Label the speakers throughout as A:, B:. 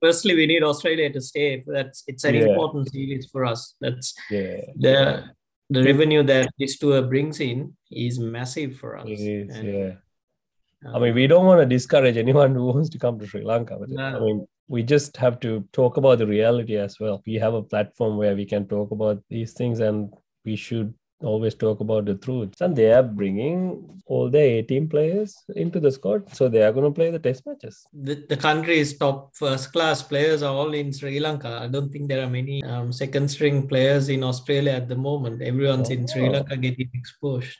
A: firstly we need Australia to stay. That's it's an
B: Yeah.
A: important series for us. That's
B: Yeah,
A: the the revenue that this tour brings in is massive for us.
B: it is.
A: And,
B: Yeah. I
A: um,
B: mean, we don't want to discourage anyone who wants to come to Sri Lanka, but I mean, we just have to talk about the reality as well. We have a platform where we can talk about these things, and we should always talk about the truth. And they are bringing all their 18 players into the squad, so they are going to play the test matches.
A: the, the country's top first class players are all in Sri Lanka. I don't think there are many um, second string players in Australia at the moment. Everyone's in Sri
B: Oh.
A: Lanka getting exposed.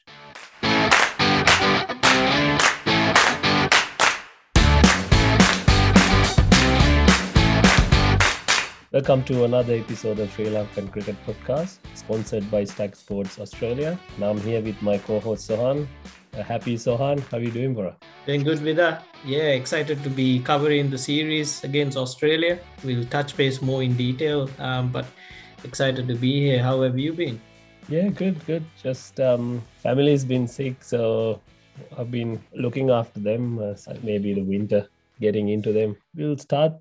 B: Welcome to another episode of Sri Lankan Cricket Podcast, sponsored by Stack Sports Australia. Now I'm here with my co-host Sohan. Uh, happy Sohan, how are you doing, bro?
A: Doing good with that. Yeah, excited to be covering the series against Australia. We'll touch base more in detail, um, but excited to be here. How have you been?
B: Yeah, good, good. Just um, family's been sick, so I've been looking after them. Uh, maybe the winter, getting into them. We'll start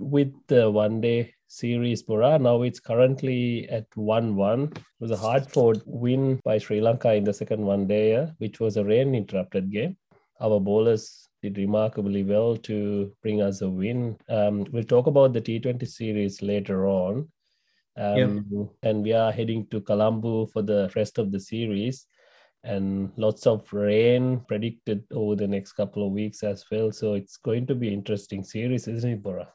B: with the one-day series, Bora. Now it's currently at one-one. It was a hard-fought win by Sri Lanka in the second one-day, uh, which was a rain-interrupted game. Our bowlers did remarkably well to bring us a win. Um, we'll talk about the T20 series later on. Um, And we are heading to Colombo for the rest of the series. And lots of rain predicted over the next couple of weeks as well. So it's going to be interesting series, isn't it, Bora?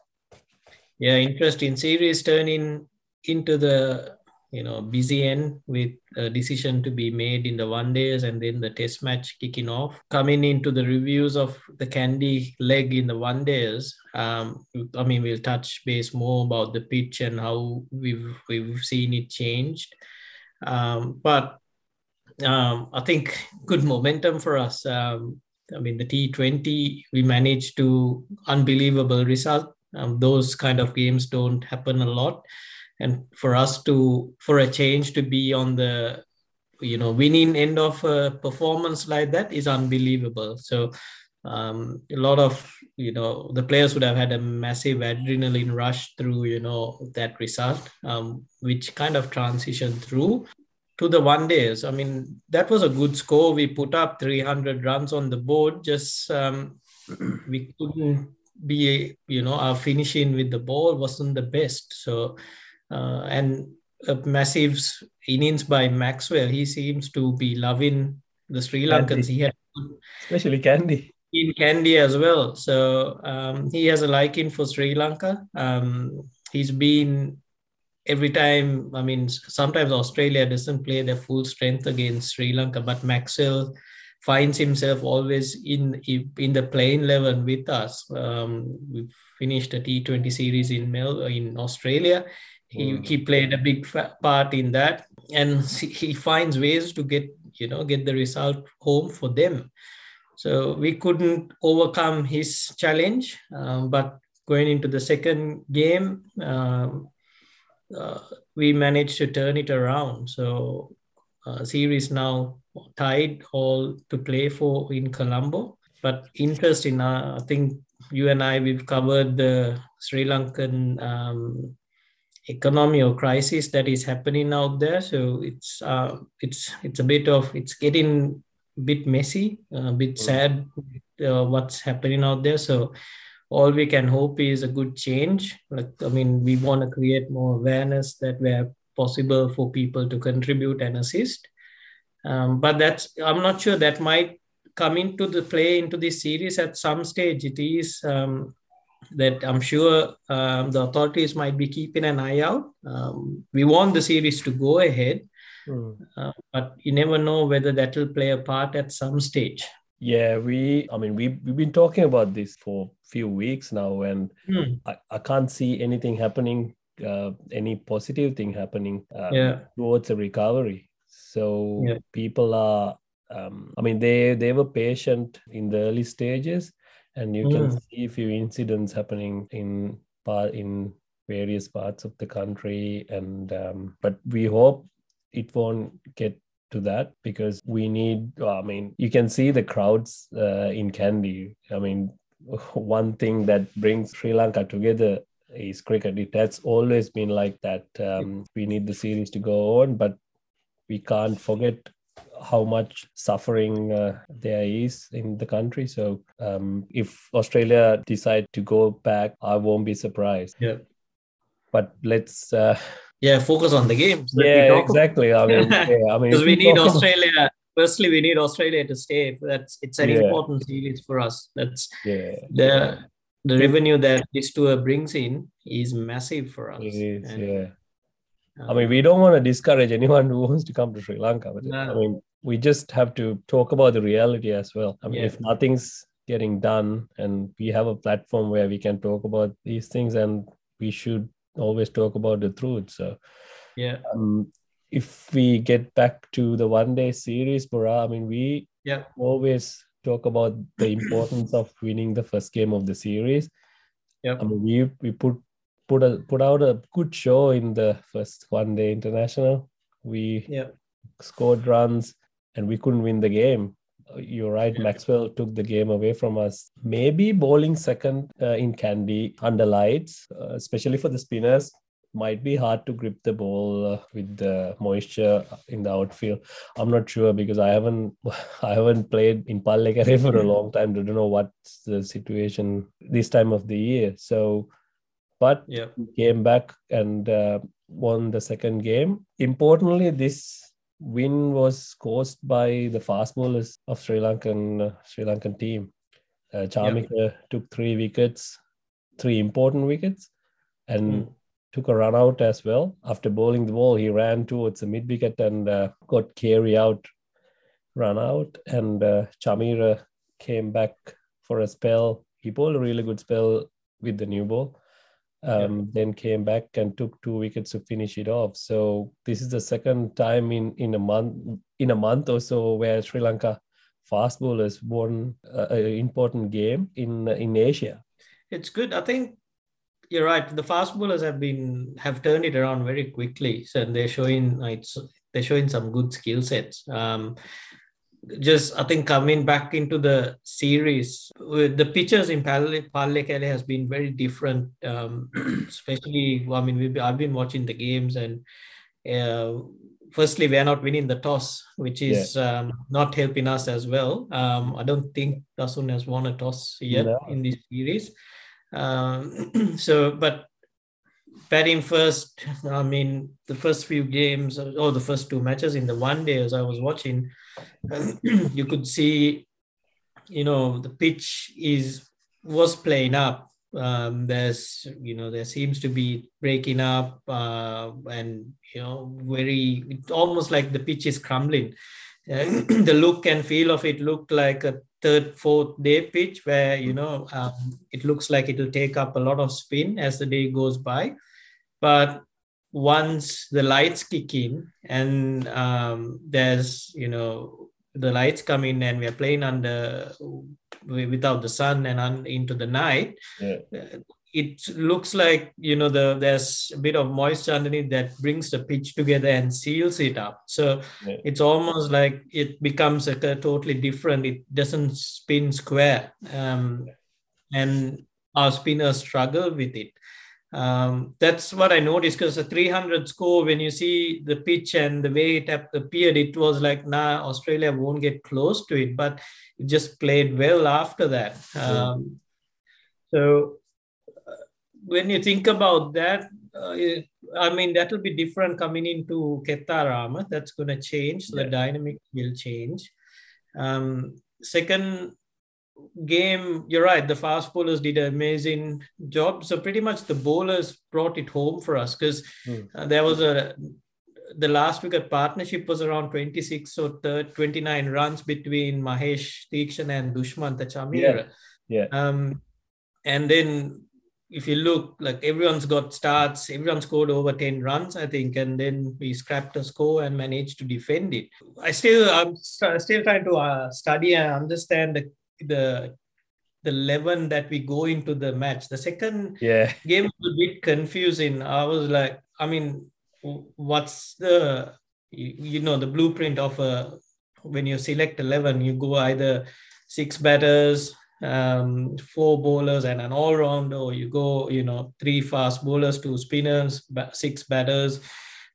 A: Yeah, interesting series turning into the you know busy end with a decision to be made in the one days and then the test match kicking off. Coming into the reviews of the Kandy leg in the one days, um, I mean we'll touch base more about the pitch and how we've we've seen it changed. Um, but um, I think good momentum for us. Um, I mean the T20 we managed to unbelievable result um, those kind of games don't happen a lot. And for us to for a change to be on the you know winning end of a performance like that is unbelievable. So um, a lot of you know the players would have had a massive adrenaline rush through you know that result um, which kind of transitioned through to the one days. I mean that was a good score. We put up 300 runs on the board. Just um, we couldn't be you know our finishing with the ball wasn't the best. So uh, and a massive innings by maxwell he seems to be loving the sri lankans. He had
B: Especially Kandy.
A: in kandy as well. So um, he has a liking for sri lanka. Um, he's been every time i mean sometimes australia doesn't play their full strength against sri lanka but maxwell finds himself always in in the playing level with us. Um, we finished a T20 series in Mel in Australia. He
B: Mm.
A: he played a big part in that, and he finds ways to get you know get the result home for them. So we couldn't overcome his challenge, um, but going into the second game, um, uh, we managed to turn it around. So series now tied all to play for in Colombo. But interesting, uh, I think you and I we've covered the Sri Lankan um, economy or crisis that is happening out there. So it's uh, it's it's a bit of it's getting a bit messy, a bit
B: Mm.
A: sad uh, what's happening out there. So all we can hope is a good change. Like I mean, we want to create more awareness that where possible for people to contribute and assist. Um, but that's I'm not sure that might come into the play into this series at some stage. It is um, that I'm sure um, the authorities might be keeping an eye out. Um, we want the series to go ahead,
B: Mm.
A: uh, but you never know whether that will play a part at some stage.
B: Yeah, we, I mean, we, we've been talking about this for a few weeks now, and
A: Hmm.
B: I, I can't see anything happening, uh, any positive thing happening um,
A: Yeah.
B: towards a recovery. So
A: Yeah.
B: people are, um, I mean, they they were patient in the early stages, and you can
A: Mm.
B: see a few incidents happening in part in various parts of the country, and um, but we hope it won't get to that because we need i mean you can see the crowds uh, in kandy i mean one thing that brings sri lanka together is cricket. It has always been like that. Um, we need the series to go on, but we can't forget how much suffering uh, there is in the country. So um, if Australia decide to go back, I won't be surprised.
A: Yeah.
B: But let's. Uh,
A: yeah, focus on the games.
B: Yeah, exactly. I mean, yeah, I mean,
A: because we need Australia. Firstly, we need Australia to stay. That's it's an yeah. important series for us. That's
B: yeah.
A: The the revenue that this tour brings in is massive for us.
B: It is, and, yeah. I mean, we don't want to discourage anyone who wants to come to Sri Lanka, but no. I mean, we just have to talk about the reality as well. I mean, yeah. if nothing's getting done and we have a platform where we can talk about these things, and we should always talk about the truth. So,
A: yeah.
B: Um, if we get back to the one day series, Bora, I mean, we
A: yeah
B: always talk about the importance of winning the first game of the series.
A: Yeah.
B: I mean, we we put put a put out a good show in the first one day international. We
A: yeah.
B: scored runs and we couldn't win the game. You're right. Maxwell took the game away from us. Maybe bowling second uh, in Kandy under lights, uh, especially for the spinners, might be hard to grip the ball uh, with the moisture in the outfield. I'm not sure because I haven't I haven't played in Pallekele for a long time. I don't know what's the situation this time of the year. So but
A: yeah.
B: came back and uh, won the second game. Importantly, this win was caused by the fast bowlers of Sri Lankan uh, Sri Lankan team. Uh, Chamika yeah. took three wickets, three important wickets, and mm. Took a run out as well. After bowling the ball, he ran towards the mid wicket and uh, got carry out, run out, and uh, Chamira came back for a spell. He bowled a really good spell with the new ball um, yeah. then came back and took two wickets to finish it off. So this is the second time in in a month in a month or so where Sri Lanka fast bowlers won an important game in in Asia.
A: It's good. I think you're right. The fast bowlers have been have turned it around very quickly. So they're showing it's they're showing some good skill sets. Um, just I think coming back into the series, with the pitches in Pallekele has been very different. Um, especially, I mean, we've, I've been watching the games, and uh, firstly, we are not winning the toss, which is yeah. um, not helping us as well. Um, I don't think Dasun has won a toss yet no. in this series. Um, so, but batting first, I mean, the first few games or the first two matches in the one day as I was watching, you could see, you know, the pitch is was playing up. Um, there's, you know, there seems to be breaking up uh, and, you know, very, almost like the pitch is crumbling. the look and feel of it looked like a third, fourth day pitch where, you know, um, it looks like it will take up a lot of spin as the day goes by. But once the lights kick in and um, there's you know the lights come in and we're playing under without the sun and un, into the night
B: yeah.
A: It looks like you know the there's a bit of moisture underneath that brings the pitch together and seals it up so
B: yeah.
A: it's almost like it becomes a, a, totally different it doesn't spin square um, and our spinners struggle with it um, that's what I noticed because the 300 score, when you see the pitch and the way it appeared, it was like, nah, Australia won't get close to it, but it just played well after that. Um, so uh, when you think about that, uh, I mean, that will be different coming into Khettarama. That's going to change. Yeah. The dynamic will change. Um, second, game, you're right. The fast bowlers did an amazing job. So pretty much the bowlers brought it home for us because mm. uh, there was a the last wicket partnership was around 26 or 30, 29 runs between Mahesh Theekshana and Dushmantha Chamira.
B: Yeah. yeah.
A: Um, and then if you look, like everyone's got starts, everyone scored over 10 runs, I think, and then we scrapped a score and managed to defend it. I still, I'm still trying to uh, study and understand the the the 11 that we go into the match. The second
B: yeah.
A: game was a bit confusing. I was like, I mean, what's the you, you know the blueprint of a when you select 11 you go either six batters um, four bowlers and an all-rounder, or you go, you know, three fast bowlers, two spinners, six batters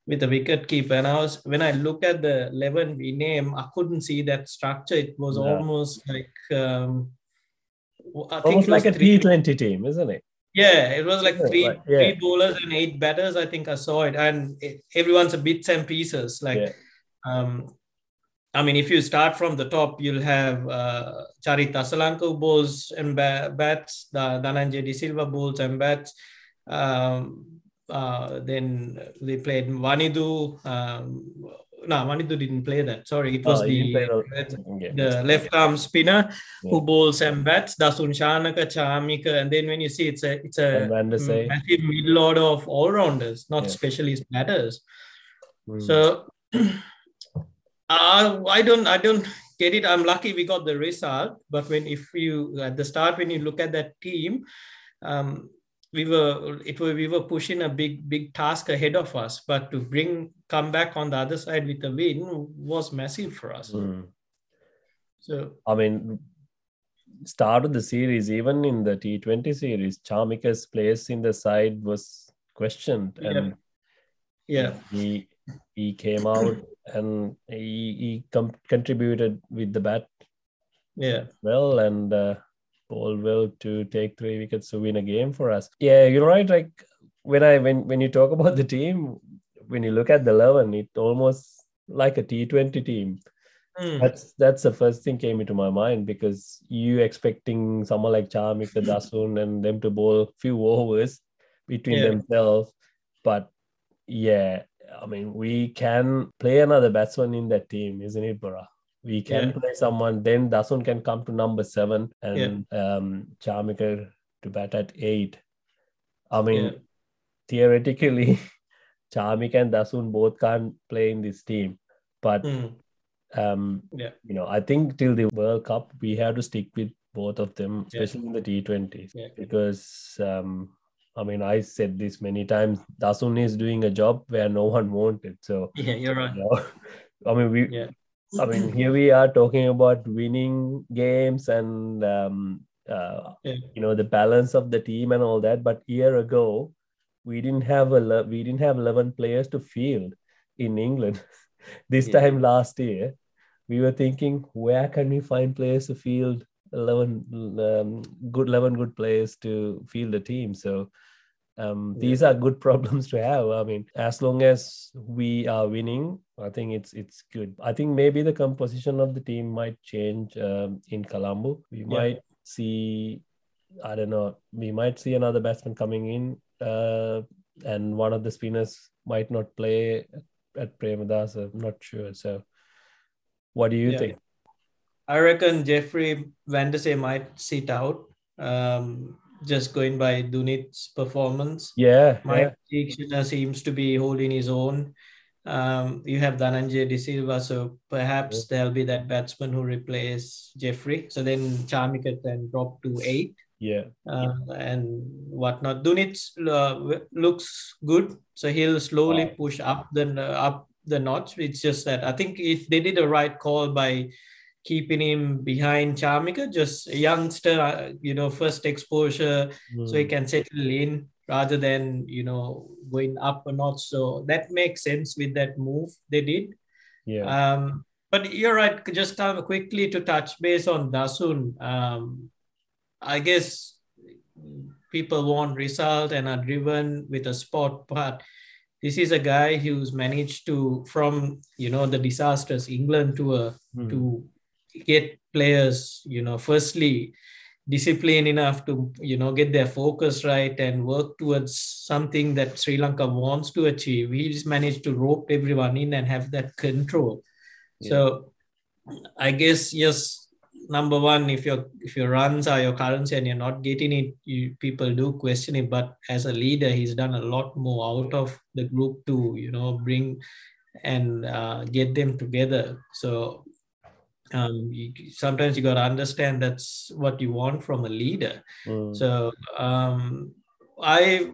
A: with a wicket keeper. And I was when I look at the eleven we name, I couldn't see that structure. It was yeah. almost like um,
B: I almost like a T Twenty team, isn't it?
A: Yeah, it was like three yeah. three bowlers and eight batters. I think I saw it, and it, everyone's a bits and pieces. Like, yeah. um, I mean, if you start from the top, you'll have uh, Charith Asalanka bowls and bats, the Dhananjay De Silva bowls and bats. Um, uh, then they played Wanindu. Um, no, Wanindu didn't play that. Sorry, it was oh, the, the, the left arm spinner yeah. who bowls and bats. Dasun Shanaka, Chamika, and then when you see it's a it's a massive middle order of all rounders, not yeah. specialist batters. Mm. So. Uh, I don't I don't get it. I'm lucky we got the result, but when if you at the start when you look at that team, um, we were it were we were pushing a big big task ahead of us, but to bring come back on the other side with a win was massive for us. Mm. So
B: I mean, start of the series, even in the T20 series, Chamika's place in the side was questioned, and
A: yeah,
B: he he came out and he, he com- contributed with the bat.
A: Yeah.
B: Well and uh, bowled well to take three wickets to win a game for us. Yeah you're right like when i when when you talk about the team when you look at the 11 it almost like a t20 team. Mm. that's that's the first thing came into my mind because you expecting someone like Chamika Dasun and them to bowl few overs between yeah. themselves. But yeah I mean, we can play another batsman in that team, isn't it, Bora? We can yeah. play someone. Then Dasun can come to number seven and yeah. um, Chamika to bat at eight. I mean, yeah. theoretically, Chamika and Dasun both can't play in this team, but mm. um,
A: yeah.
B: you know, I think till the World Cup we have to stick with both of them, especially in the T20s, because um, I mean, I said this many times. Dasun is doing a job where no one wanted. So
A: yeah, you're right. You know,
B: I mean, we. Yeah. I mean, here we are talking about winning games and um, uh, yeah. you know the balance of the team and all that. But year ago, we didn't have a we didn't have eleven players to field in England. this yeah. time last year, we were thinking, where can we find players to field 11 um, good 11 good players to field the team so um, these are good problems to have i mean as long as we are winning i think it's it's good i think maybe the composition of the team might change um, in colombo we yeah. might see i don't know we might see another batsman coming in uh, and one of the spinners might not play at Premadasa. I'm not sure. So, what do you yeah. think?
A: I reckon Jeffrey Van der Say might sit out. Um, just going by Dunith's performance.
B: Yeah.
A: Mike yeah. seems to be holding his own. Um, you have Dananjay De Silva, so perhaps yeah. there'll be that batsman who replaces Jeffrey. So then Chamika can drop to eight.
B: Yeah.
A: Uh, and whatnot. Dunith uh, looks good, so he'll slowly wow. push up the uh, up the notch. It's just that I think if they did a right call by keeping him behind Chamika, just a youngster, uh, you know, first exposure, mm. so he hmm. can settle in rather than, you know, going up or not. So that makes sense with that move they did.
B: Yeah.
A: Um, but you're right, just kind of quickly to touch base on Dasun. Um, I guess people want result and are driven with a spot, but this is a guy who's managed to from you know the disastrous England to a mm. to get players, you know, firstly, disciplined enough to, you know, get their focus right and work towards something that Sri Lanka wants to achieve. He's managed to rope everyone in and have that control. Yeah. So I guess yes, number one, if your if your runs are your currency and you're not getting it, you, people do question it. But as a leader, he's done a lot more out of the group to you know bring and uh, get them together. So um, you, sometimes you got to understand that's what you want from a leader. Mm. So um, I,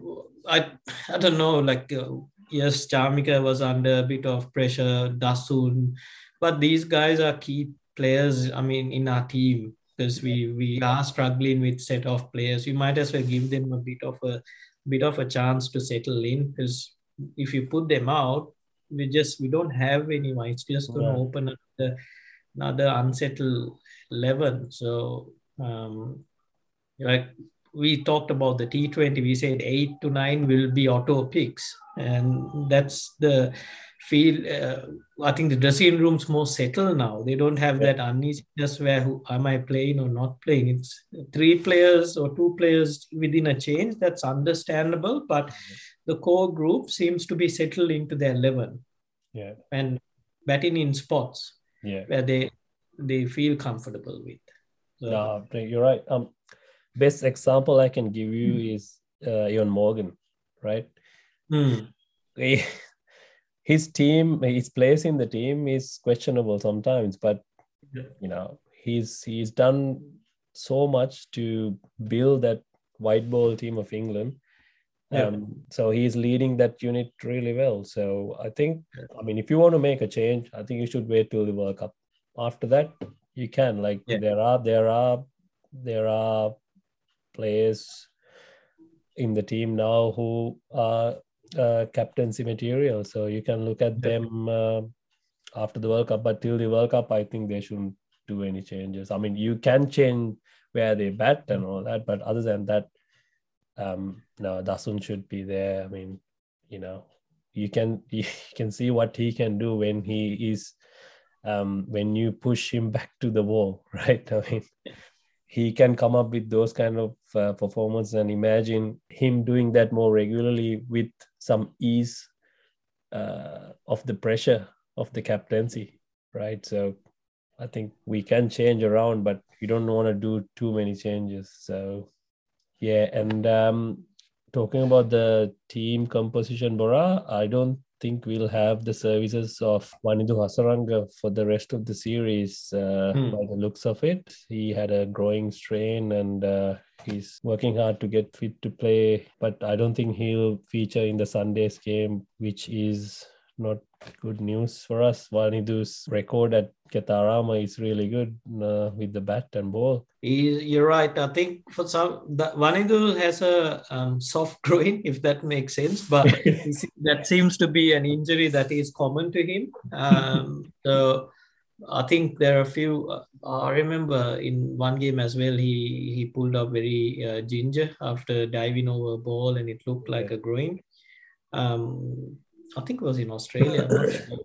A: I, I don't know. Like uh, yes, Chamika was under a bit of pressure, Dasun, but these guys are key players. I mean, in our team. because we we are struggling with set of players. You might as well give them a bit of a bit of a chance to settle in because if you put them out, we just we don't have anyone. It's just going to
B: Yeah.
A: open another another unsettled level. So um, like we talked about the T20, we said eight to nine will be auto picks, and that's the feel. Uh, I think the dressing room's more settled now. They don't have
B: Yeah.
A: that uneasiness where who am I playing or not playing. It's three players or two players within a change. That's understandable, but the core group seems to be settled into their eleven
B: Yeah.
A: and batting in spots
B: Yeah.
A: where they they feel comfortable with. So,
B: No, you're right. Um, best example I can give you is uh, Eoin Morgan, right?
A: hmm,
B: He- his team, his place in the team is questionable sometimes, but
A: Yeah.
B: you know, he's he's done so much to build that white ball team of England.
A: Yeah.
B: Um, so he's leading that unit really well. So I think, I mean, if you want to make a change, I think you should wait till the World Cup. After that, you can. Like
A: Yeah.
B: there are there are there are players in the team now who are uh, captaincy material. So you can look at them uh, after the World Cup. But till the World Cup, I think they shouldn't do any changes. I mean, you can change where they bat and all that, but other than that, um, no, Dasun should be there. I mean, you know, you can you can see what he can do when he is um, when you push him back to the wall, right? I mean, he can come up with those kind of uh, performance and imagine him doing that more regularly with some ease uh, of the pressure of the captaincy, right? So I think we can change around, but you don't want to do too many changes. So yeah, and um, talking about the team composition, Bora, I don't think we'll have the services of Wanindu Hasaranga for the rest of the series uh,
A: Hmm.
B: by the looks of it. He had a growing strain and uh, he's working hard to get fit to play, but I don't think he'll feature in the Sunday's game, which is not good news for us. Wanindu's record at Khettarama is really good uh, with the bat and ball.
A: you're right. I think for some, Wanindu has a um, soft groin, if that makes sense. But that seems to be an injury that is common to him. Um, so I think there are a few. Uh, I remember in one game as well, he he pulled up very uh, ginger after diving over a ball, and it looked like a groin. Um, I think it was in Australia. Sure.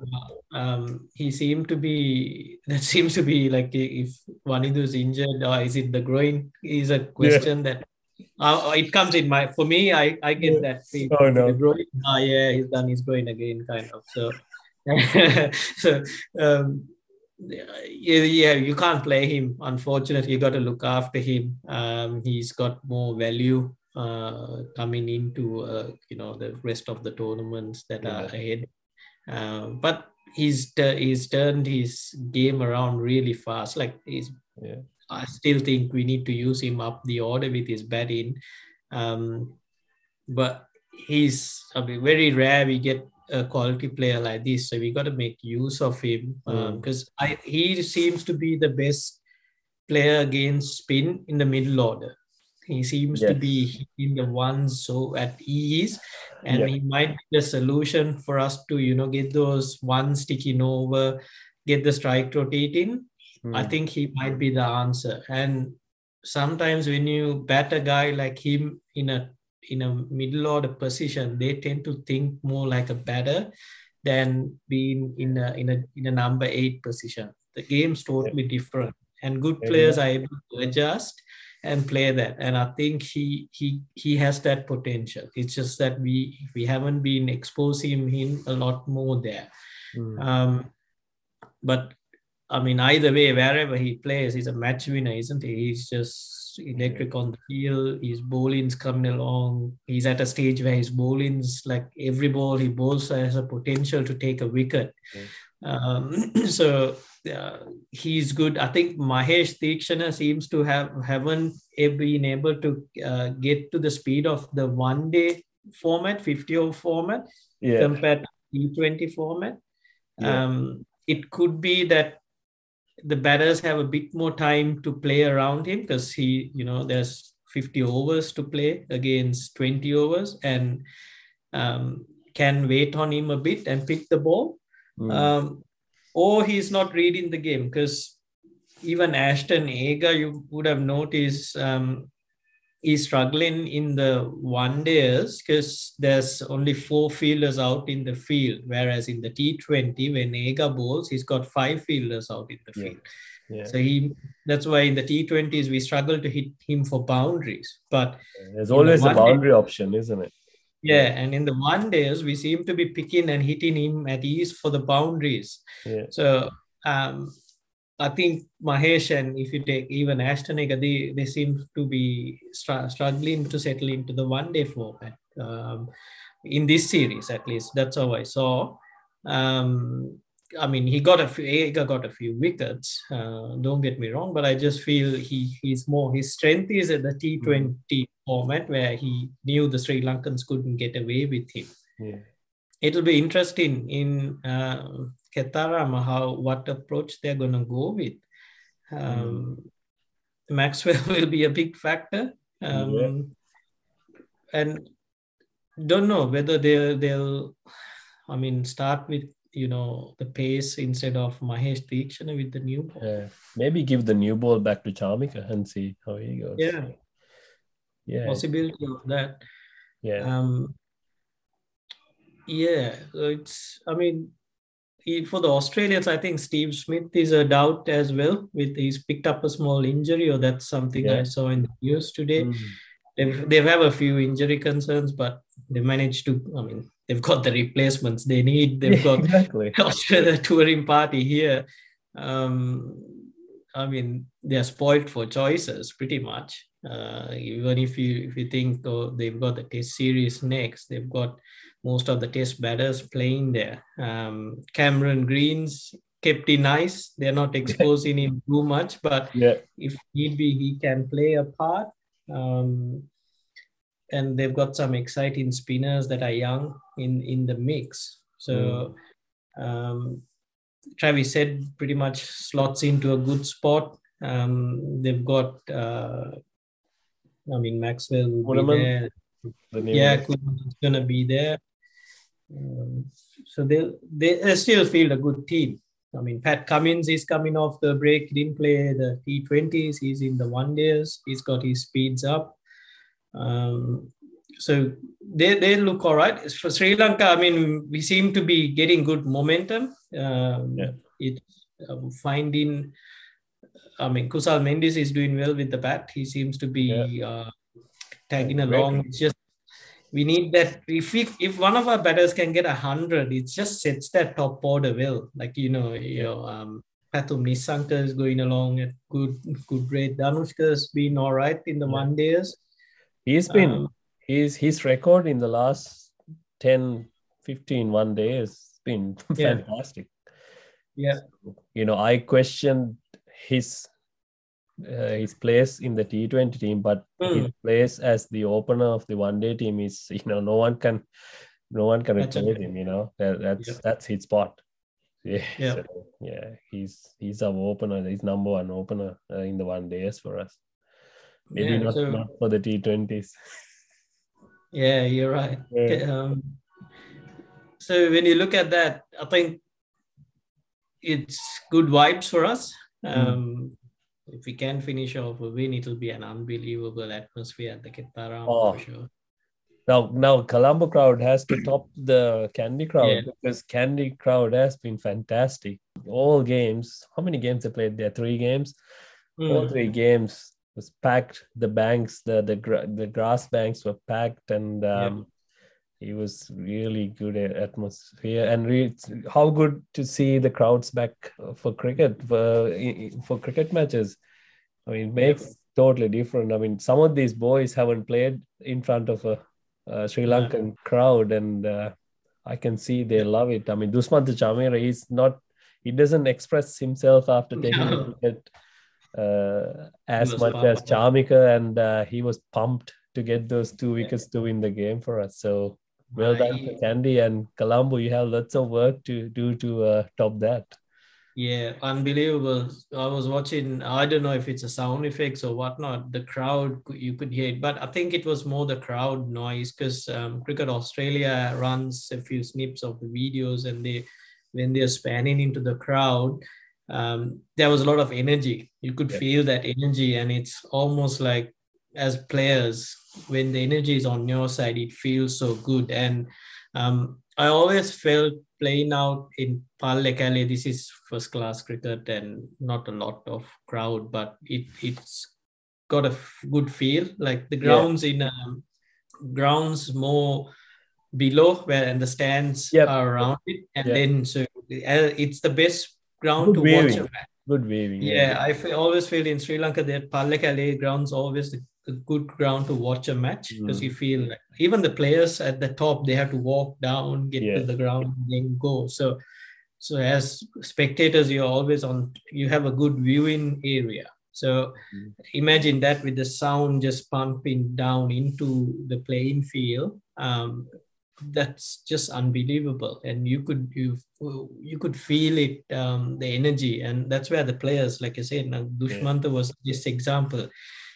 A: Um, he seemed to be. That seems to be like if Wanindu is injured, or is it the groin? Is a question that. Uh, it comes in my for me. I I get
B: Yeah.
A: that. feel.
B: Oh, no.
A: The groin. Ah, yeah, he's done his groin again, kind of. So, so um, yeah, yeah, you can't play him. Unfortunately, you got to look after him. Um, he's got more value uh, coming into uh, you know the rest of the tournaments that are ahead. Um, but he's he's turned his game around really fast. Like he's,
B: Yeah.
A: I still think we need to use him up the order with his batting. Um, but he's I mean, very rare we get a quality player like this, so we got to make use of him
B: Mm.
A: because I he seems to be the best player against spin in the middle order. He seems to be in the one so at ease, and
B: Yeah.
A: he might be the solution for us to you know get those ones ticking over, get the strike rotating. I
B: Mm.
A: think he might be the answer. And sometimes when you bat a guy like him in a in a middle order position, they tend to think more like a batter than being in a in a in a number eight position. The game's totally different, and good players are able to adjust and play that. And I think he he he has that potential. It's just that we we haven't been exposing him a lot more there.
B: Mm.
A: Um, but I mean, either way, wherever he plays, he's a match winner, isn't he? He's just electric on the field. His bowling's coming along. He's at a stage where his bowling's like every ball he bowls has a potential to take a wicket. Um, so uh, he's good. I think Mahesh Theekshana seems to have haven't been able to uh, get to the speed of the one day format, 50 over format
B: Yeah.
A: compared to T20 format.
B: Yeah.
A: Um, it could be that the batters have a bit more time to play around him because he, you know, there's 50 overs to play against 20 overs and um, can wait on him a bit and pick the ball.
B: Mm.
A: Um, or he's not reading the game because even Ashton Agar, you would have noticed um, he's struggling in the one days because there's only four fielders out in the field, whereas in the T20, when Agar bowls, he's got five fielders out in the field.
B: Yeah.
A: So he that's why in the T20s we struggle to hit him for boundaries. But
B: There's always a
A: one day-
B: boundary option, isn't it?
A: Yeah, and in the one days we seem to be picking and hitting him at ease for the boundaries.
B: Yeah.
A: So um, I think Mahesh and if you take even Ashton they, they seem to be str- struggling to settle into the one day format um, in this series at least. That's how I saw. Um, I mean, he got a few. Agar got a few wickets. Uh, don't get me wrong, but I just feel he he's more his strength is at the T Twenty format where he knew the Sri Lankans couldn't get away with him
B: Yeah.
A: it'll be interesting in uh, Khettarama how what approach they're gonna go with. Um, Maxwell will be a big factor, um,
B: Yeah.
A: and don't know whether they'll they'll. I mean, start with you know the pace instead of Mahesh Theekshana with the new ball.
B: Yeah. Maybe give the new ball back to Charmika and see how he goes.
A: Yeah.
B: Yeah.
A: Possibility of that.
B: Yeah.
A: Um, yeah, so it's. I mean, for the Australians, I think Steve Smith is a doubt as well. With he's picked up a small injury, or that's something I saw in the news today.
B: Mm.
A: They've they've have a few injury concerns, but they managed to. I mean, they've got the replacements they need. They've got
B: exactly.
A: Australia touring party here. Um, I mean, they're spoiled for choices pretty much. Uh, even if you if you think oh, they've got the test series next, they've got most of the test batters playing there. Um, Cameron Greens kept in nice. They're not exposing him too much, but
B: Yeah.
A: if need be, he can play a part. Um, and they've got some exciting spinners that are young in in the mix. So um, Travis said pretty much slots into a good spot. Um, they've got, uh, I mean, Maxwell will be there.
B: The
A: Yeah. Kuhnemann's gonna be there. Um, so they they they still feel a good team. I mean, Pat Cummins is coming off the break. He didn't play the T20s. He's in the one days. He's got his speeds up. Um, so they, they look all right. For Sri Lanka, I mean, we seem to be getting good momentum. Um,
B: Yeah.
A: It's um, finding, I mean, Kusal Mendis is doing well with the bat. He seems to be uh, tagging
B: Yeah, great.
A: along. It's just we need that. If we, if one of our batters can get a hundred, it just sets that top order well. Like you know, you know, um, Pathum Nissanka is going along at good good rate. Danushka's been all right in the
B: Yeah.
A: one days.
B: He's been
A: Um,
B: his his record in the last 10, 15 one day has been
A: Yeah.
B: fantastic.
A: Yeah.
B: You know, I questioned his uh, his place in the T20 team, but his
A: Mm.
B: place as the opener of the one day team is, you know, no one can no one can replace
A: okay.
B: him, you know. That, that's
A: Yeah.
B: that's his spot. Yeah.
A: Yeah.
B: So, yeah, he's he's our opener, he's number one opener uh, in the one days for us. Maybe
A: Yeah,
B: not,
A: so-
B: not for the T20s.
A: Yeah, you're right.
B: Yeah.
A: Um, so when you look at that, I think it's good vibes for us.
B: Mm.
A: Um, If we can finish off a win, it'll be an unbelievable atmosphere at the Ketaram
B: Oh.
A: for sure.
B: Now, now Colombo crowd has to top the Kandy crowd
A: Yeah.
B: because Kandy crowd has been fantastic. All games, how many games they played there? Three games. All
A: Mm.
B: three games was packed. The banks, the the the grass banks were packed, and
A: Yeah.
B: um, it was really good atmosphere. And re- how good to see the crowds back for cricket for for cricket matches. I mean, it makes totally different. I mean, some of these boys haven't played in front of a, a Sri
A: Yeah.
B: Lankan crowd, and uh, I can see they love it. I mean, Dushmantha Chamira, he's not, he doesn't express himself after taking
A: No.
B: wicket uh, as much as
A: pumped.
B: Chamika, and uh, he was pumped to get those two wickets to win the game for us. So well done, to Kandy and Colombo. You have lots of work to do to uh, top that.
A: Yeah, unbelievable. I was watching, I don't know if it's a sound effects or whatnot. The crowd, you could hear it, but I think it was more the crowd noise because um, Cricket Australia runs a few snips of the videos and they, when they're spanning into the crowd, um, there was a lot of energy. You could
B: Yeah.
A: feel that energy, and it's almost like as players, when the energy is on your side, it feels so good. And um, I always felt playing out in Pallekele, this is first class cricket and not a lot of crowd, but it it's got a good feel. Like the
B: Yeah.
A: grounds in um, grounds more below where and the stands
B: Yep.
A: are around it, and
B: Yeah.
A: then so uh, it's the best ground
B: Good
A: to watch a match.
B: Good waving.
A: Yeah, I feel, always feel in Sri Lanka that Pallekele grounds always a, a good ground to watch a match because
B: Mm.
A: you feel like even the players at the top they have to walk down, get
B: Yeah.
A: to the ground, and then go. So, so as spectators, you're always on. You have a good viewing area. So
B: Mm.
A: imagine that with the sound just pumping down into the playing field. Um, that's just unbelievable. And you could you you could feel it um, the energy. And that's where the players like i said now dushmantha was this example.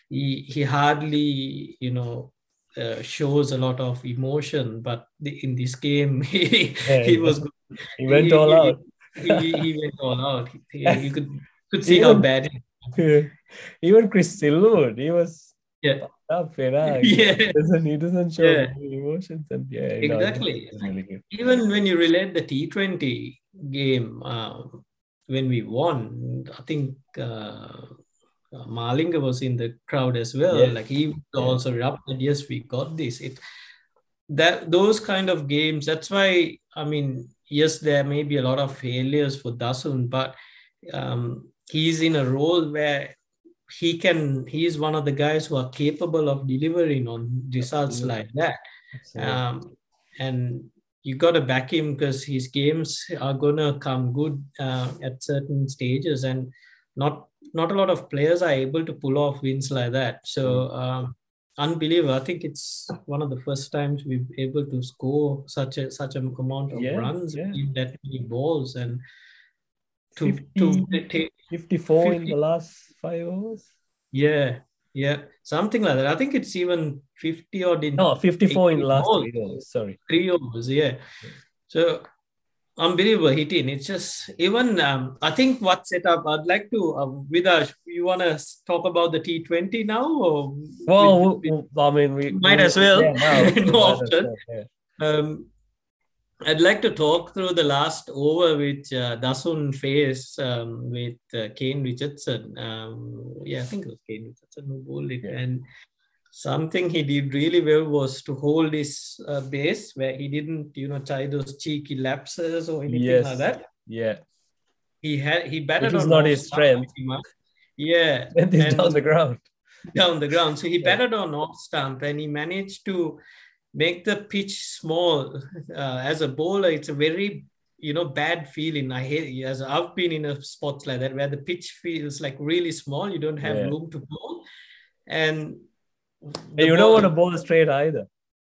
A: He he hardly you know uh, shows a lot of emotion but the, in this game he,
B: Yeah,
A: he was
B: He went all
A: he,
B: out.
A: he, he went all out. He- you could could see how
B: Even-
A: bad
B: Even Chris Silverwood, he was
A: Yeah.
B: up, you know.
A: Yeah.
B: He doesn't, he doesn't show
A: Yeah.
B: emotions. And yeah,
A: Exactly.
B: it's really
A: even when you relate the T20 game, um, when we won, I think uh, Malinga was in the crowd as well.
B: Yeah.
A: Like he also erupted, yes, we got this. It that those kind of games, that's why I mean, yes, there may be a lot of failures for Dasun, but um, he's in a role where he can he is one of the guys who are capable of delivering on results
B: Absolutely.
A: like that
B: Absolutely.
A: um, and you got to back him because his games are gonna come good uh, at certain stages, and not not a lot of players are able to pull off wins like that. So um, unbelievable! I think it's one of the first times we've able to score such a such an amount of
B: Yeah,
A: runs
B: yeah.
A: in that many balls, and to
B: 50,
A: to take
B: 54 in the last five overs.
A: yeah yeah something like that. I think it's even fifty or in
B: No, 54 in last three overs. Sorry.
A: three overs, yeah. So unbelievable hitting. It's just even um, I think what set up. I'd like to uh, Vidash. You want to talk about the T Twenty now, or
B: Well,
A: with- with-
B: I mean, we
A: Might
B: we-
A: as well.
B: yeah, we
A: No option.
B: well, yeah.
A: um, I'd like to talk through the last over which uh, Dasun faced um, with uh, Kane Richardson. Um, yeah, I think it was Kane Richardson who bowled it.
B: Yeah.
A: And something he did really well was to hold his uh, base where he didn't, you know, try those cheeky lapses or anything
B: Yes.
A: like that.
B: Yeah.
A: He had he batted
B: Which
A: on
B: not his strength.
A: Yeah,
B: And
A: And-
B: down the ground.
A: down the ground. So he
B: Yeah.
A: batted on off stump and he managed to make the pitch small. Uh, as a bowler, it's a very you know bad feeling. I hate as I've been in a spots like that where the pitch feels like really small. You don't have
B: Yeah.
A: room to bowl, and
B: you don't want to bowl straight either.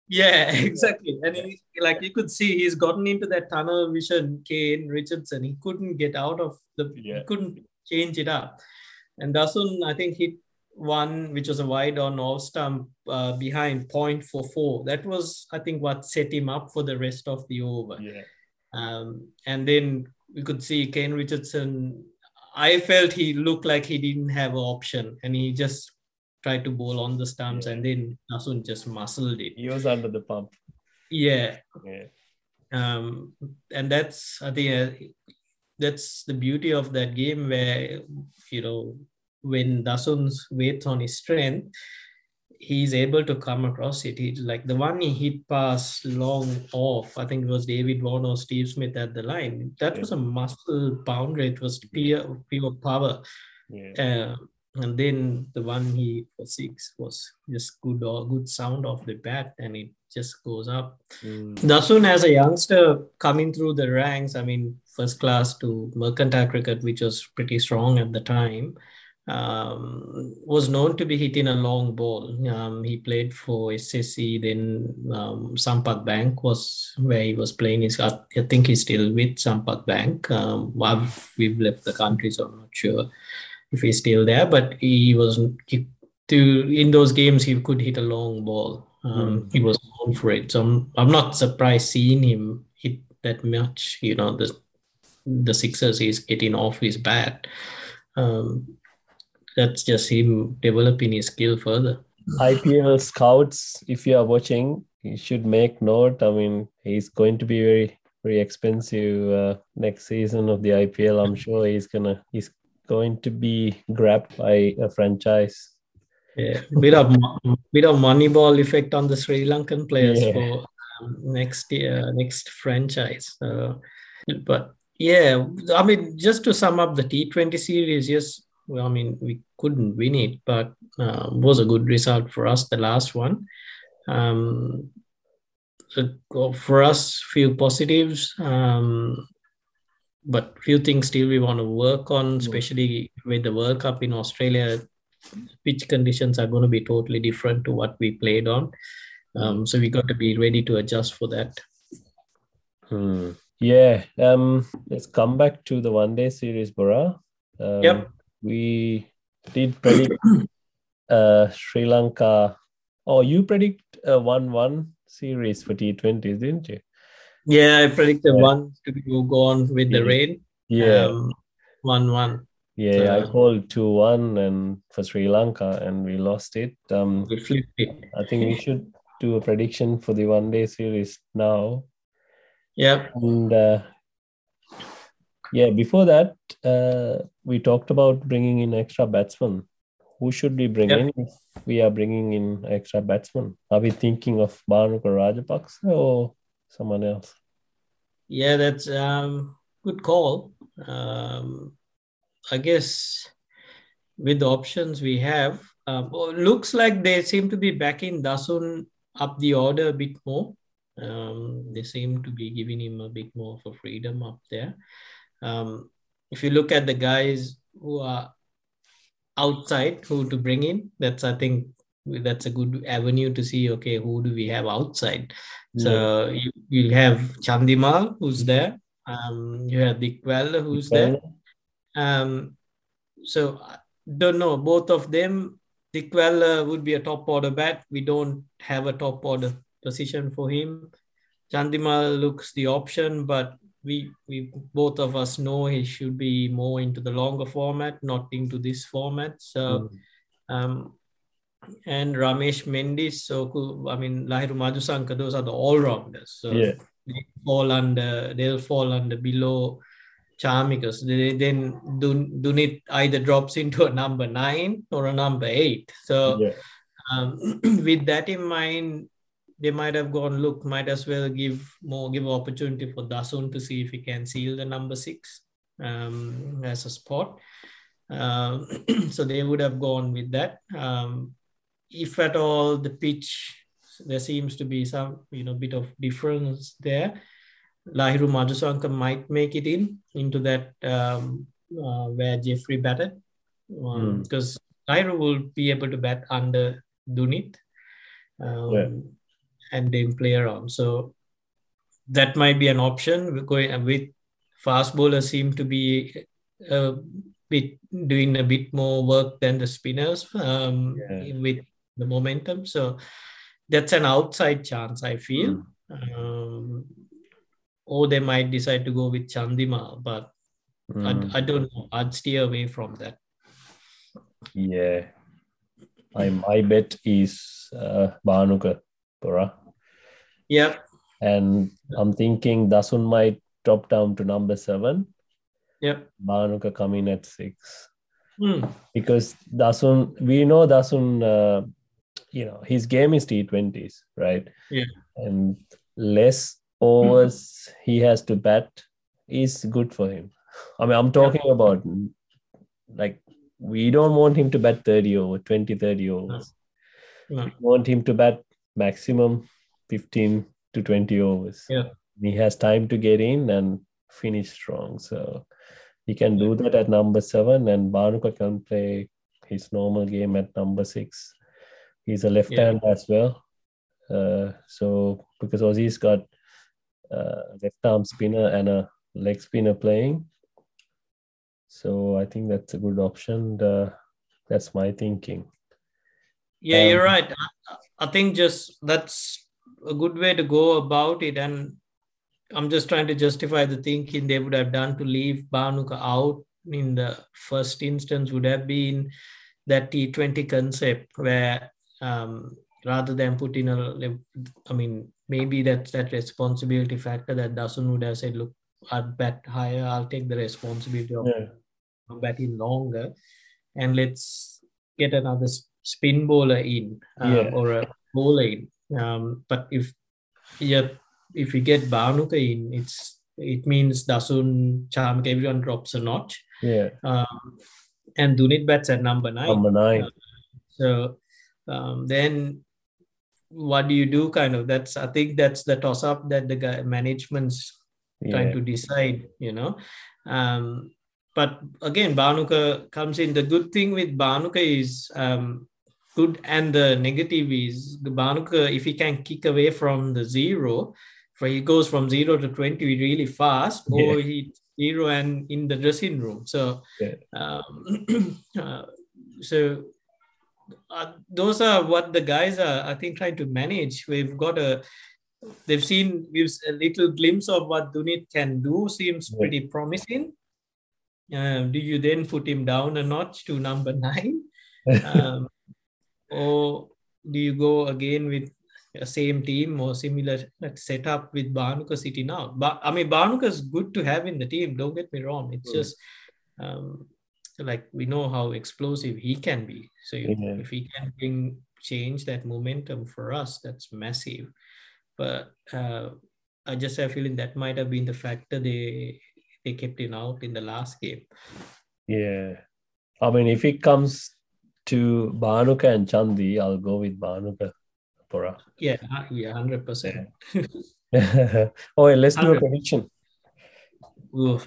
A: yeah, exactly. And he, like you could see, he's gotten into that tunnel vision. Kane Richardson, he couldn't get out of the,
B: Yeah.
A: he couldn't change it up. And Dasun, I think, hit one which was a wide on off stump uh, behind 0.44. That was, I think, what set him up for the rest of the over.
B: Yeah.
A: Um, and then we could see Kane Richardson. I felt he looked like he didn't have an option, and he just tried to bowl on the stumps,
B: Yeah.
A: and then Dasun just muscled it.
B: He was under the pump.
A: Yeah,
B: Yeah.
A: um, and that's I think uh, that's the beauty of that game where you know when Dasun's waits on his strength, he's able to come across it. He like the one he hit past long off. I think it was David Warner or Steve Smith at the line. That
B: Yeah.
A: was a muscle pounder. It was pure pure power.
B: Yeah.
A: Uh, and then the one he for six was just good or good sound off the bat, and it just goes up.
B: Mm.
A: Dasun, as a youngster coming through the ranks, I mean, first class to mercantile cricket, which was pretty strong at the time. Um, was known to be hitting a long ball. Um, he played for SSC, then um, Sampath Bank was where he was playing. His, I think he's still with Sampath Bank. Um, we've left the country, so I'm not sure if he's still there. But he was he, to in those games he could hit a long ball. Mm. He was known for it, so I'm, I'm not surprised seeing him hit that much. You know the the sixers he's getting off his bat. Um, that's just him developing his skill further.
B: IPL scouts, if you are watching, you should make note. I mean, he's going to be very, very expensive uh, next season of the IPL. I'm sure he's gonna he's going to be grabbed by a franchise.
A: Yeah, bit of bit of moneyball effect on the Sri Lankan players yeah. for um, next year, next franchise. Uh, but yeah, I mean, just to sum up the T20 series, yes, well, I mean, we couldn't win it, but uh, was a good result for us, the last one. Um, so for us, few positives, um, but few things still we want to work on, mm. especially with the World Cup in Australia. Pitch conditions are going to be totally different to what we played on. Um, so we got to be ready to adjust for that.
B: Hmm. Yeah. Um, let's come back to the one day series, Bora. Um,
A: yep
B: we did predict uh, Sri Lanka. Oh, you predict a one-one series for T20s, didn't you?
A: Yeah, I predicted yeah. one to go on with the rain.
B: Yeah,
A: um, one-one.
B: Yeah, so, I called two-one and for Sri Lanka, and we lost it. Um,
A: we flipped it.
B: I think we should do a prediction for the one-day series now.
A: Yeah,
B: and uh, yeah, before that, uh, we talked about bringing in extra batsmen. Who should we bring in if we are bringing in extra batsmen? Are we thinking of Bhanuka Rajapaksa or someone else?
A: Yeah, that's um good call. Um, I guess with the options we have, um, looks like they seem to be backing Dasun up the order a bit more. Um, they seem to be giving him a bit more of a freedom up there. Um, if you look at the guys who are outside, who to bring in, that's I think that's a good avenue to see. Okay, who do we have outside? Yeah. So you you have Chandimal who's there. Um, you have Dickwella who's there. Um, so don't know both of them. Dickwella would be a top order bat. We don't have a top order position for him. Chandimal looks the option, but we we both of us know he should be more into the longer format, not into this format. So, mm. um, and Ramesh Mendis. So, I mean, Lahiru Madusanka, those are the all rounders. So
B: yeah.
A: they fall under, they'll fall under below Chamikas. They, then Dunith either drops into a number nine or a number eight. So, yeah. um, with that in mind, they might have gone, look, might as well give more, give opportunity for Dasun to see if he can seal the number six um, as a spot. Um, so they would have gone with that. Um, if at all the pitch, there seems to be some, you know, bit of difference there. Lahiru Madusanka might make it in into that um, uh, where Jeffrey batted um, mm. because Lahiru will be able to bat under Dunith. Um, and then play around. So that might be an option. We're going with fast bowlers seem to be a bit doing a bit more work than the spinners um, yeah. with the momentum. So that's an outside chance, I feel. Mm. Um, or they might decide to go with Chandimal, but mm. I, I don't know. I'd steer away from that.
B: Yeah. I, my bet is uh, Bhanuka Bora.
A: Yep.
B: And I'm thinking Dasun might drop down to number seven.
A: Yep.
B: Bhanuka coming at six.
A: Mm.
B: Because Dasun, we know Dasun, uh, you know, his game is T20s, right?
A: Yeah.
B: And less overs mm-hmm. he has to bat is good for him. I mean, I'm talking yeah. about like we don't want him to bat 30 over 20, 30 overs.
A: No. No.
B: We want him to bat maximum 15 to 20 overs.
A: Yeah.
B: He has time to get in and finish strong. So he can do that at number seven, and Bhanuka can play his normal game at number six. He's a left
A: Yeah.
B: hand as well. Uh, so because Aussie's got uh, left arm spinner and a leg spinner playing, so I think that's a good option. Uh, that's my thinking.
A: Yeah, you're
B: Um,
A: right. I, I think just that's a good way to go about it. And I'm just trying to justify the thinking they would have done to leave Bhanuka out in the first instance would have been that T20 concept where um, rather than put in a, I mean, maybe that's that responsibility factor that Dasun would have said, look, I'd bet higher, I'll take the responsibility of
B: Yeah,
A: batting longer and let's get another spin bowler in um,
B: Yeah.
A: or a bowler in. Um, but if yeah, if we get Bhanuka in, it's it means Dasun, Chamika, everyone drops a notch.
B: yeah.
A: Um, and Dunith bats at number nine.
B: Number nine.
A: So um, then what do you do? Kind of that's I think that's the toss up that the guy management's trying to decide, you know. Um, but again, Bhanuka comes in. The good thing with Bhanuka is um, good, and the negative is the Bhanuka, if he can kick away from the zero, for he goes from zero to 20 really fast, or he zero and in the dressing room. So,
B: Yeah.
A: um, uh, so uh, those are what the guys are, I think, trying to manage. We've got a they've seen we've a little glimpse of what Dunith can do seems
B: Yeah.
A: pretty promising. Um, do you then put him down a notch to number nine, um, or do you go again with a same team or similar setup with Bhanuka City now? But I mean, Bhanuka is good to have in the team. Don't get me wrong. It's
B: Mm.
A: just um, like we know how explosive he can be. So if,
B: Yeah.
A: if he can bring change that momentum for us, that's massive. But uh, I just have a feeling that might have been the factor they they kept him out in the last game.
B: yeah. I mean, if it comes to Bhanuka and Chandi, I'll go with Bhanuka for us.
A: Yeah, uh, yeah, hundred percent.
B: oh, let's do a prediction.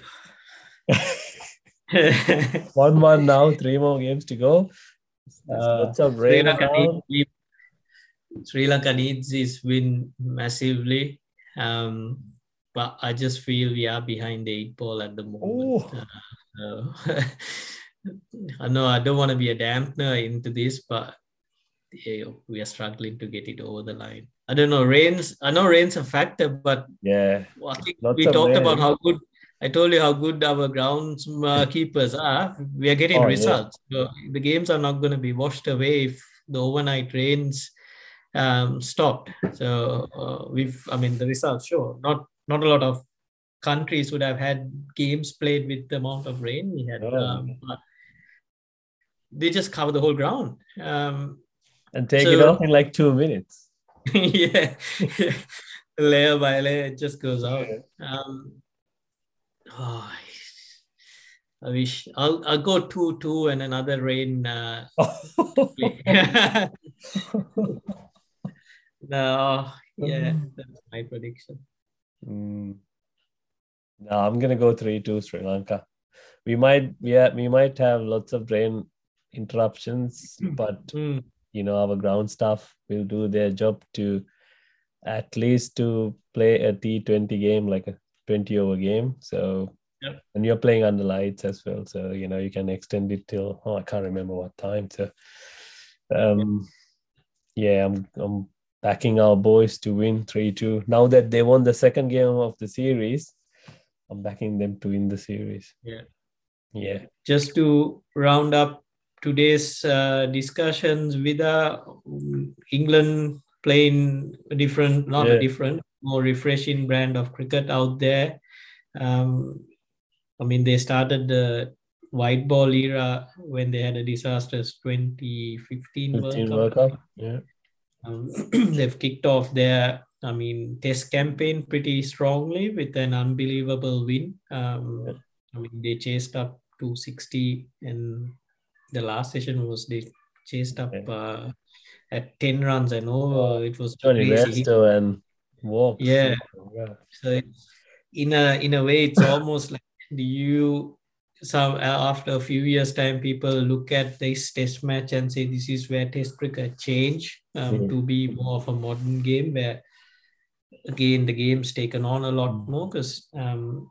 B: One one now, three more games to go.
A: Uh, Sri Lanka,
B: around.
A: need, Sri Lanka needs this win massively. Um, but I just feel we are behind the eight ball at the moment. Uh, I know I don't want to be a dampener into this, but yeah, we are struggling to get it over the line. I don't know. Rains, I know rain's a factor, but
B: Yeah,
A: I think we talked
B: rain.
A: about how good. I told you how good our grounds uh, keepers are. We are getting
B: Oh, yeah.
A: results. So the games are not going to be washed away if the overnight rains um, stopped. So uh, we've, I mean, the results show not not a lot of countries would have had games played with the amount of rain we had.
B: Oh,
A: Um, they just cover the whole ground. Um,
B: and take it off in like two minutes.
A: yeah, layer by layer, it just goes out. Um, oh, I wish I'll I'll go two two and another rain. Uh, no, yeah, that's my prediction.
B: Mm. No, I'm gonna go three two Sri Lanka. We might yeah we might have lots of rain interruptions, but
A: Mm,
B: you know our ground staff will do their job to at least to play a T20 game like a 20 over game. So
A: Yep.
B: and you're playing under lights as well, so you know you can extend it till oh I can't remember what time. So um yeah, I'm I'm backing our boys to win 3-2. Now that they won the second game of the series, I'm backing them to win the series.
A: Yeah.
B: Yeah.
A: Just to round up today's uh, discussions with uh, England playing a different, not
B: Yeah.
A: a different, more refreshing brand of cricket out there. Um, I mean, they started the white ball era when they had a disastrous 2015 World
B: 15
A: Cup.
B: World Cup. Yeah.
A: Um, they've kicked off their, I mean, test campaign pretty strongly with an unbelievable win. Um,
B: Yeah.
A: I mean, they chased up 260, and the last session was they chased up uh, at 10 runs and over. It was
B: Jonny
A: crazy.
B: Bairstow and Walks.
A: Yeah.
B: Yeah.
A: So in a in a way, it's almost like do you some after a few years time people look at this test match and say this is where test cricket change um,
B: Mm.
A: to be more of a modern game where again the game's taken on a lot
B: Mm.
A: more because um,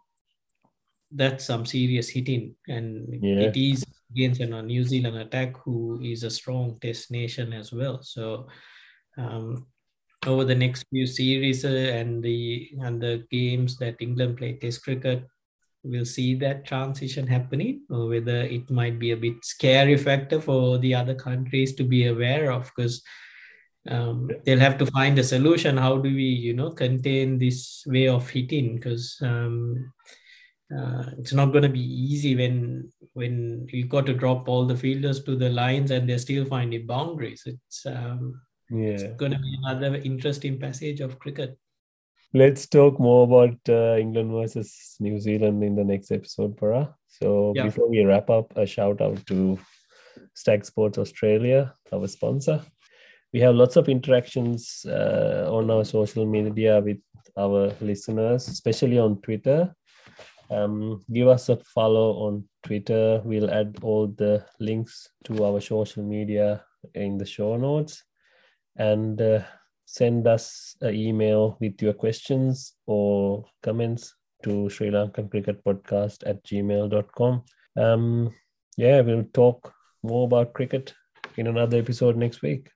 A: that's some serious hitting and
B: Yeah.
A: it is against a New Zealand attack who is a strong test nation as well. So um, over the next few series uh, and the and the games that England play test cricket we'll see that transition happening or whether it might be a bit scary factor for the other countries to be aware of because um, they'll have to find a solution. How do we you know contain this way of hitting? Because um, uh, it's not going to be easy when when you got to drop all the fielders to the lines and they're still finding boundaries it's um,
B: Yeah.
A: it's going to be another interesting passage of cricket
B: Let's talk more about uh, England versus New Zealand in the next episode, Para. So
A: Yeah.
B: before we wrap up, a shout out to Stag Sports Australia, our sponsor. We have lots of interactions uh, on our social media with our listeners, especially on Twitter. Um, give us a follow on Twitter. We'll add all the links to our social media in the show notes. And uh, send us an email with your questions or comments to Sri Lankan Cricket Podcast at gmail.com. Um, yeah, we'll talk more about cricket in another episode next week.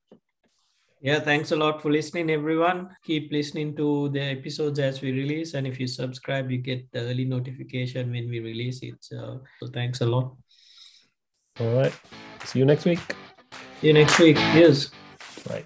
A: Yeah, thanks a lot for listening, everyone. Keep listening to the episodes as we release. And if you subscribe, you get the early notification when we release it. So, so thanks a lot.
B: All right. See you next week.
A: See you next week. Cheers.
B: Bye.